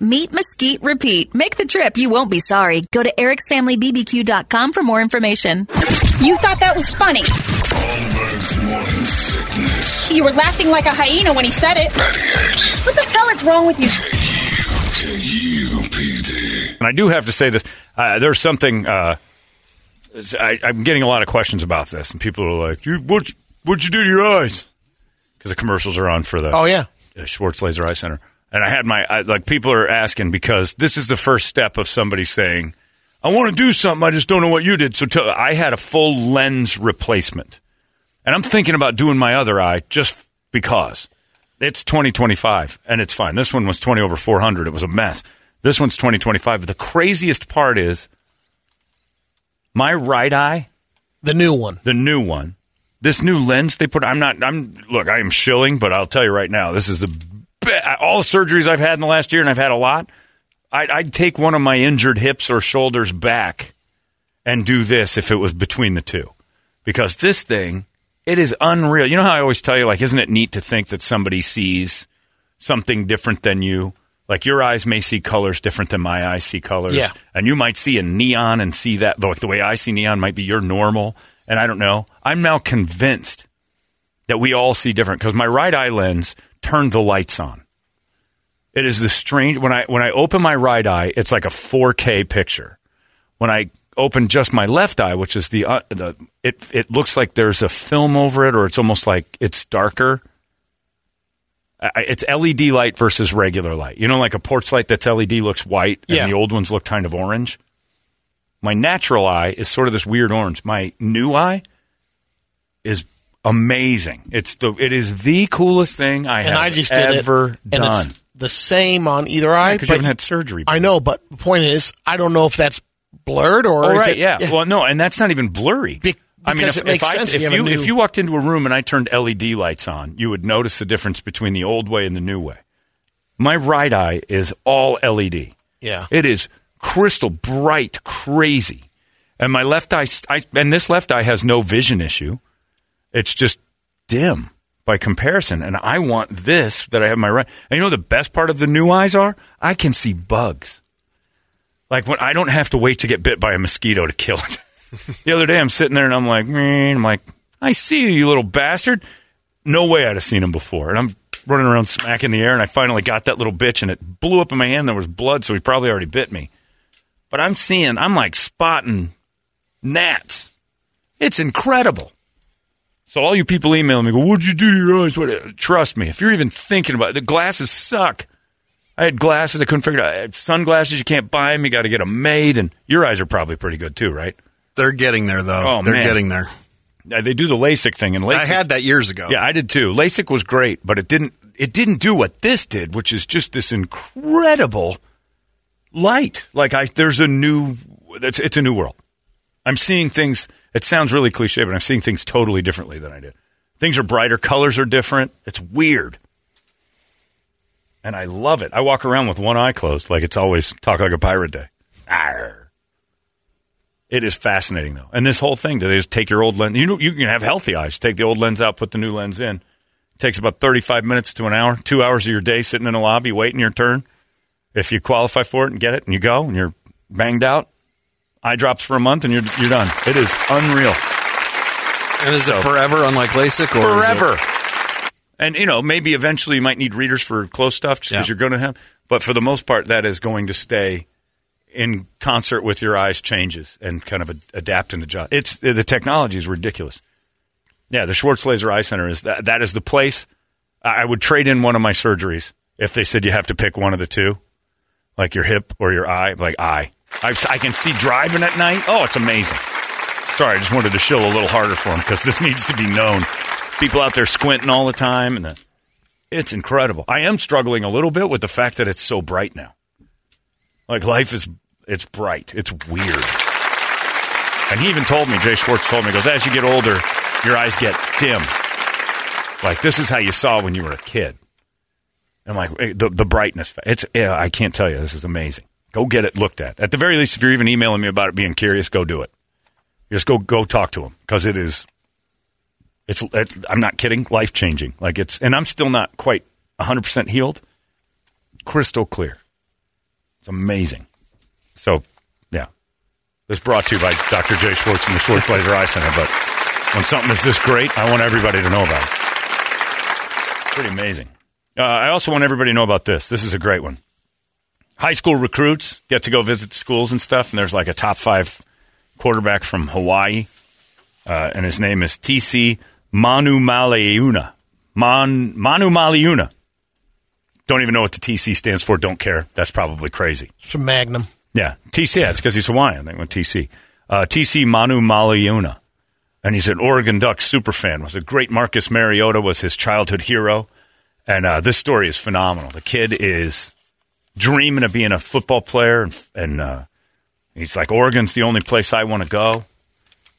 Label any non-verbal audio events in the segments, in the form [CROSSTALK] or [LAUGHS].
Meat Mesquite Repeat. Make the trip. You won't be sorry. Go to ericsfamilybbq.com for more information. You thought that was funny. Holmberg's morning sickness. You were laughing like a hyena when he said it. What the hell is wrong with you? And I do have to say this. Uh, there's something. Uh, I, I'm getting a lot of questions about this, and people are like, you, "What? What'd you do to your eyes?" Because the commercials are on for the Oh yeah. uh, Schwartz Laser Eye Center, and I had my I, like people are asking because this is the first step of somebody saying, "I want to do something, I just don't know what you did." So tell I had a full lens replacement, and I'm thinking about doing my other eye just because it's 2025 and it's fine. This one was 20 over 400. It was a mess. This one's 2025. But the craziest part is my right eye The new one. the new one. This new lens they put. I'm not. I'm look. I am shilling, but I'll tell you right now, this is the all the surgeries I've had in the last year, and I've had a lot. I'd, I'd take one of my injured hips or shoulders back and do this if it was between the two, because this thing it is unreal. You know how I always tell you, like, isn't it neat to think that somebody sees something different than you? Like your eyes may see colors different than my eyes see colors. Yeah. And you might see a neon and see that like the way I see neon might be your normal. And I don't know. I'm now convinced that we all see different because my right eye lens turned the lights on. It is the strange when I when I open my right eye, it's like a 4K picture. When I open just my left eye, which is the uh, the it it looks like there's a film over it, or it's almost like it's darker. I- It's LED light versus regular light. You know, like a porch light that's LED looks white, and Yeah. the old ones look kind of orange. My natural eye is sort of this weird orange. My new eye is amazing. It's the it is the coolest thing I And have I just did ever it. And done. it's the same on either eye. Because you haven't had surgery. I know, but the point is, I don't know if that's blurred or Oh, is right, it, yeah. Well, no, and that's not even blurry. Be- I mean, if, it makes if, I, sense if you new- if you walked into a room and I turned LED lights on, you would notice the difference between the old way and the new way. My right eye is all LED. Yeah. It is crystal bright, crazy. And my left eye, I, and this left eye has no vision issue. It's just dim by comparison. And I want this that I have my right. And you know the best part of the new eyes are? I can see bugs. Like when I don't have to wait to get bit by a mosquito to kill it. [LAUGHS] the other day I'm sitting there and I'm like, man, I'm like, I see you, you little bastard. No way I'd have seen him before. And I'm running around smacking the air and I finally got that little bitch and it blew up in my hand. There was blood, so he probably already bit me. But I'm seeing, I'm like spotting gnats. It's incredible. So all you people email me, go, what'd you do to your eyes? What? Trust me, if you're even thinking about it, the glasses suck. I had glasses I couldn't figure out. I had sunglasses you can't buy them. You got to get them made. And your eyes are probably pretty good too, right? They're getting there, though. Oh, They're man. getting there. Uh, They do the LASIK thing, and LASIK. I had that years ago. Yeah, I did too. LASIK was great, but it didn't. It didn't do what this did, which is just this incredible light. Like I, there's a new. It's, it's a new world. I'm seeing things. It sounds really cliche, but I'm seeing things totally differently than I did. Things are brighter. Colors are different. It's weird, and I love it. I walk around with one eye closed, like it's always talk like a pirate day. Arr. It is fascinating though, and this whole thing. They just take your old lens? You know, you can have healthy eyes. Take the old lens out, put the new lens in. takes about thirty-five minutes to an hour, two hours of your day sitting in a lobby waiting your turn. If you qualify for it and get it, and you go, and you're banged out, eye drops for a month, and you're you're done. It is unreal. And is So- it forever, unlike LASIK? Or it- Forever. And you know, maybe eventually you might need readers for close stuff just because Yeah. you're going to have. But for the most part, that is going to stay in concert with your eyes changes and kind of ad- adapt and adjust. It's the technology is ridiculous. Yeah, the Schwartz Laser Eye Center is that. That is the place. I would trade in one of my surgeries if they said you have to pick one of the two. like your hip or your eye, like eye. I, I can see driving at night. Oh, it's amazing. Sorry, I just wanted to show a little harder for him because this [LAUGHS] needs to be known. People out there squinting all the time, and the, it's incredible. I am struggling a little bit with the fact that it's so bright now. Like life is, it's bright. It's weird. And he even told me, Jay Schwartz told me, goes, as you get older, your eyes get dim. Like this is how you saw when you were a kid. And like, eh, the, the brightness. It's, yeah, I can't tell you. This is amazing. Go get it looked at. At the very least, if you're even emailing me about it being curious, go do it. Just go go talk to him because it is. It's. It, I'm not kidding. Life changing. Like it's, and I'm still not quite 100 percent healed. Crystal clear. It's amazing. So, yeah. This brought to you by Dr. Jay Schwartz and the Schwartz Laser Eye Center. But when something is this great, I want everybody to know about it. Pretty amazing. Uh, I also want everybody to know about this. This is a great one. High school recruits get to go visit schools and stuff, and there's like a top five quarterback from Hawaii, uh, and his name is TC Manu Maliuna. Man, Manu Maliuna. Don't even know what the TC stands for. Don't care. That's probably crazy. It's from Magnum. Yeah, TC. Yeah, it's because he's Hawaiian. They went TC. Uh, TC Manu Maliuna. And he's an Oregon Ducks super fan. Was a great Marcus Mariota was his childhood hero. And uh, this story is phenomenal. The kid is dreaming of being a football player, and, and uh, he's like, Oregon's the only place I want to go.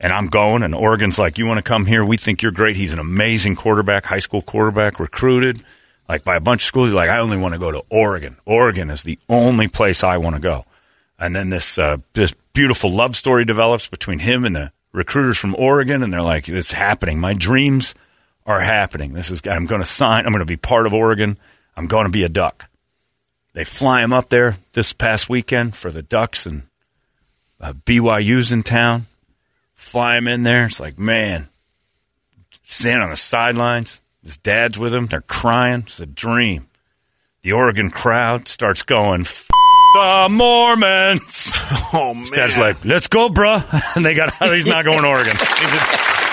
And I'm going, and Oregon's like, You want to come here? We think you're great. He's an amazing quarterback, high school quarterback, recruited like by a bunch of schools. He's like, I only want to go to Oregon. Oregon is the only place I want to go. And then this uh, this beautiful love story develops between him and the recruiters from Oregon, and they're like, "It's happening. My dreams are happening. This is. I'm going to sign. I'm going to be part of Oregon. I'm going to be a Duck." They fly him up there this past weekend for the Ducks, and uh, BYU's in town. Fly him in there. It's like, man, standing on the sidelines. His dad's with him. They're crying. It's a dream. The Oregon crowd starts going, F- the Mormons. [LAUGHS] Oh man, His dad's like, let's go, bruh. [LAUGHS] And they got out. He's not going to Oregon. [LAUGHS] He just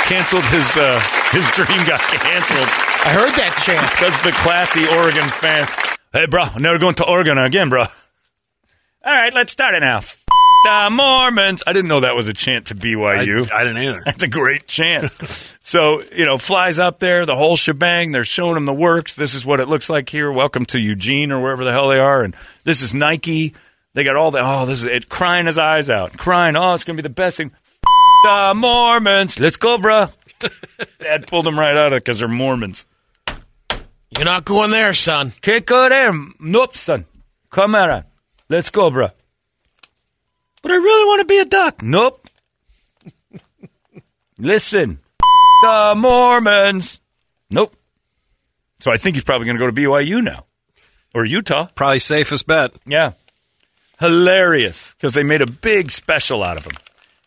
canceled his, uh, his dream got canceled I heard that chant. because the classy Oregon fans. Hey, bro, never going to Oregon again, bro. All right, let's start it now. F- the Mormons. I didn't know that was a chant to BYU. I didn't either. [LAUGHS] That's a great chant. so, you know, flies up there, the whole shebang. They're showing them the works. This is what it looks like here. Welcome to Eugene or wherever the hell they are. And this is Nike. They got all the, oh, this is it, crying his eyes out, crying, oh, it's going to be the best thing. the Mormons. Let's go, bruh. [LAUGHS] Dad pulled them right out of it because they're Mormons. You're not going there, son. Can't go there. Nope, son. Come on. Let's go, bro. But I really want to be a duck. Nope. [LAUGHS] Listen. the Mormons. Nope. So I think he's probably going to go to BYU now. Or Utah. Probably safest bet. Yeah. Hilarious. Because they made a big special out of him.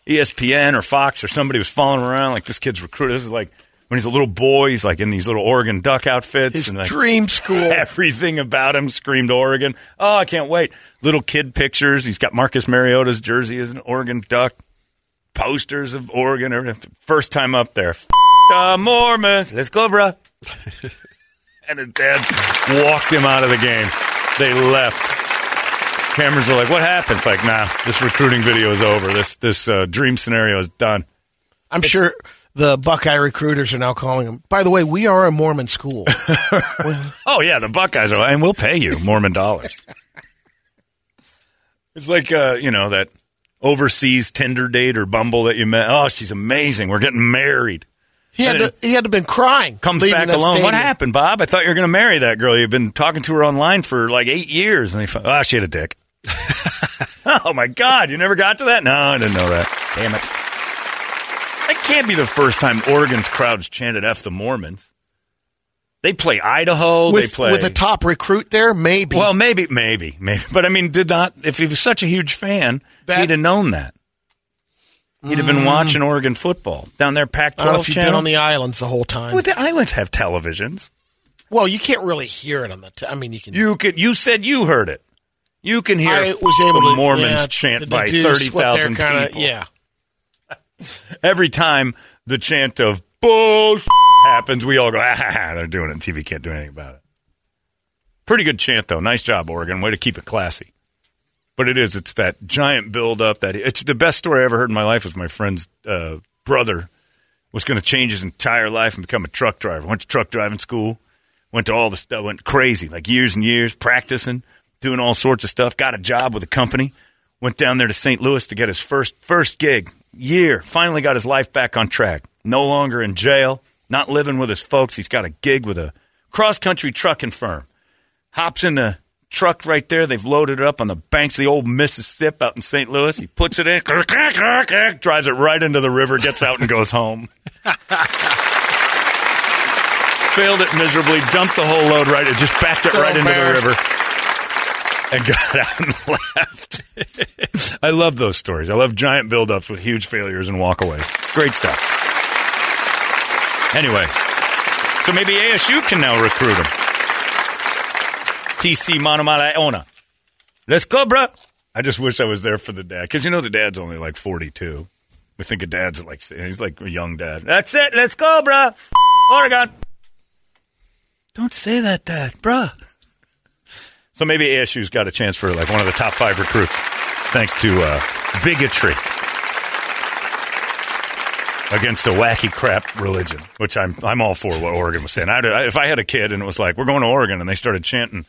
ESPN or Fox or somebody was following around like this kid's recruited. This is like when he's a little boy, he's like in these little Oregon Duck outfits. His and like, dream [LAUGHS] school. Everything about him screamed Oregon. Oh, I can't wait. Little kid pictures. He's got Marcus Mariota's jersey as an Oregon Duck. Posters of Oregon. everything. First time up there. F- the Mormons. Let's go, bruh. [LAUGHS] and his dad walked him out of the game. They left. Cameras are like, what happened? It's like, nah, this recruiting video is over. This this uh, dream scenario is done. I'm sure the Buckeye recruiters are now calling him. By the way, we are a Mormon school. [LAUGHS] Oh yeah, the Buckeyes are, and we'll pay you Mormon dollars. [LAUGHS] it's like uh, you know that overseas Tinder date or Bumble that you met. Oh, she's amazing. We're getting married. He had to. He had to been crying. Comes back that alone. What happened, Bob? I thought you were going to marry that girl. You've been talking to her online for like eight years, and they found, oh, she had a dick. [LAUGHS] oh my God! You never got to that? No, I didn't know that. Damn it! Can't be the first time Oregon's crowds chanted "F the Mormons." They play Idaho. With, they play with a top recruit there, maybe. Well, maybe, maybe, maybe. But I mean, did not. If he was such a huge fan, That- he'd have known that. He'd have been mm. watching Oregon football down there, I don't know Pac-12 if you've been on the islands the whole time. Well, the islands have televisions. well, you can't really hear it on the. T- I mean, you can. You could. You said you heard it. You can hear I was able the to Mormons yeah, chant by thirty thousand people. Yeah, Every time the chant of bullshit happens, we all go, ah, they're doing it. TV can't do anything about it. Pretty good chant, though. Nice job, Oregon. Way to keep it classy. But it is. It's that giant buildup. That it's the best story I ever heard in my life. Was my friend's uh, brother was going to change his entire life and become a truck driver. Went to truck driving school. Went to all the stuff. Went crazy, like years and years practicing, doing all sorts of stuff. Got a job with a company. Went down there to St. Louis to get his first first gig. Year. Finally got his life back on track. No longer in jail. Not living with his folks. He's got a gig with a cross country trucking firm. Hops in the truck right there. They've loaded it up on the banks of the old Mississippi out in St. Louis. He puts it in, drives it right into the river, gets out and goes home. [LAUGHS] Failed it miserably, dumped the whole load right, it just backed it So right into the river and got out and [LAUGHS] left. I love those stories. I love giant buildups with huge failures and walkaways. Great stuff. Anyway, so maybe ASU can now recruit him. TC Monomalaona. Let's go, bro. I just wish I was there for the dad because you know the dad's only like forty-two. We think a dad's like he's like a young dad. That's it. Let's go, bro. Oregon. Don't say that, dad, bruh. So maybe ASU's got a chance for like one of the top five recruits, thanks to uh, bigotry against a wacky crap religion, which I'm I'm all for. What Oregon was saying. I'd, I, if I had a kid and it was like we're going to Oregon and they started chanting,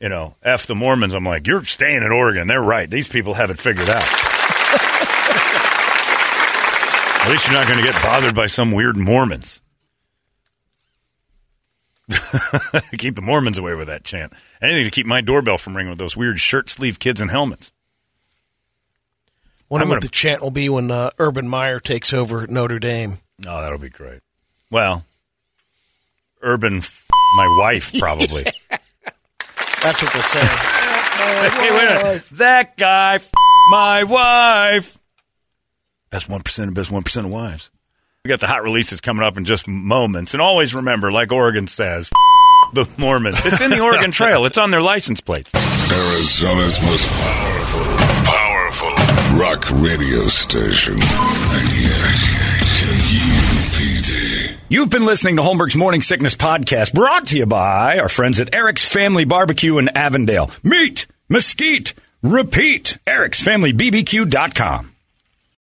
you know, "F the Mormons," I'm like, you're staying at Oregon. They're right. These people have it figured out. [LAUGHS] At least you're not going to get bothered by some weird Mormons. [LAUGHS] keep the Mormons away with that chant. Anything to keep my doorbell from ringing with those weird shirt sleeve kids in helmets. Wonder I'm what gonna- the chant will be when uh, Urban Meyer takes over at Notre Dame. Oh, that'll be great. Well, Urban, f- my wife, probably. [LAUGHS] That's what they'll say. [LAUGHS] hey, wait a. That guy, f- my wife. Best 1% of best 1% of wives. We got the hot releases coming up in just moments. And always remember, like Oregon says, [LAUGHS] the Mormons. It's in the Oregon Trail, it's on their license plates. Arizona's most powerful, powerful rock radio station. You've been listening to Holmberg's Morning Sickness Podcast, brought to you by our friends at Eric's Family Barbecue in Avondale. Meat, mesquite, repeat. Eric'sFamilyBBQ.com.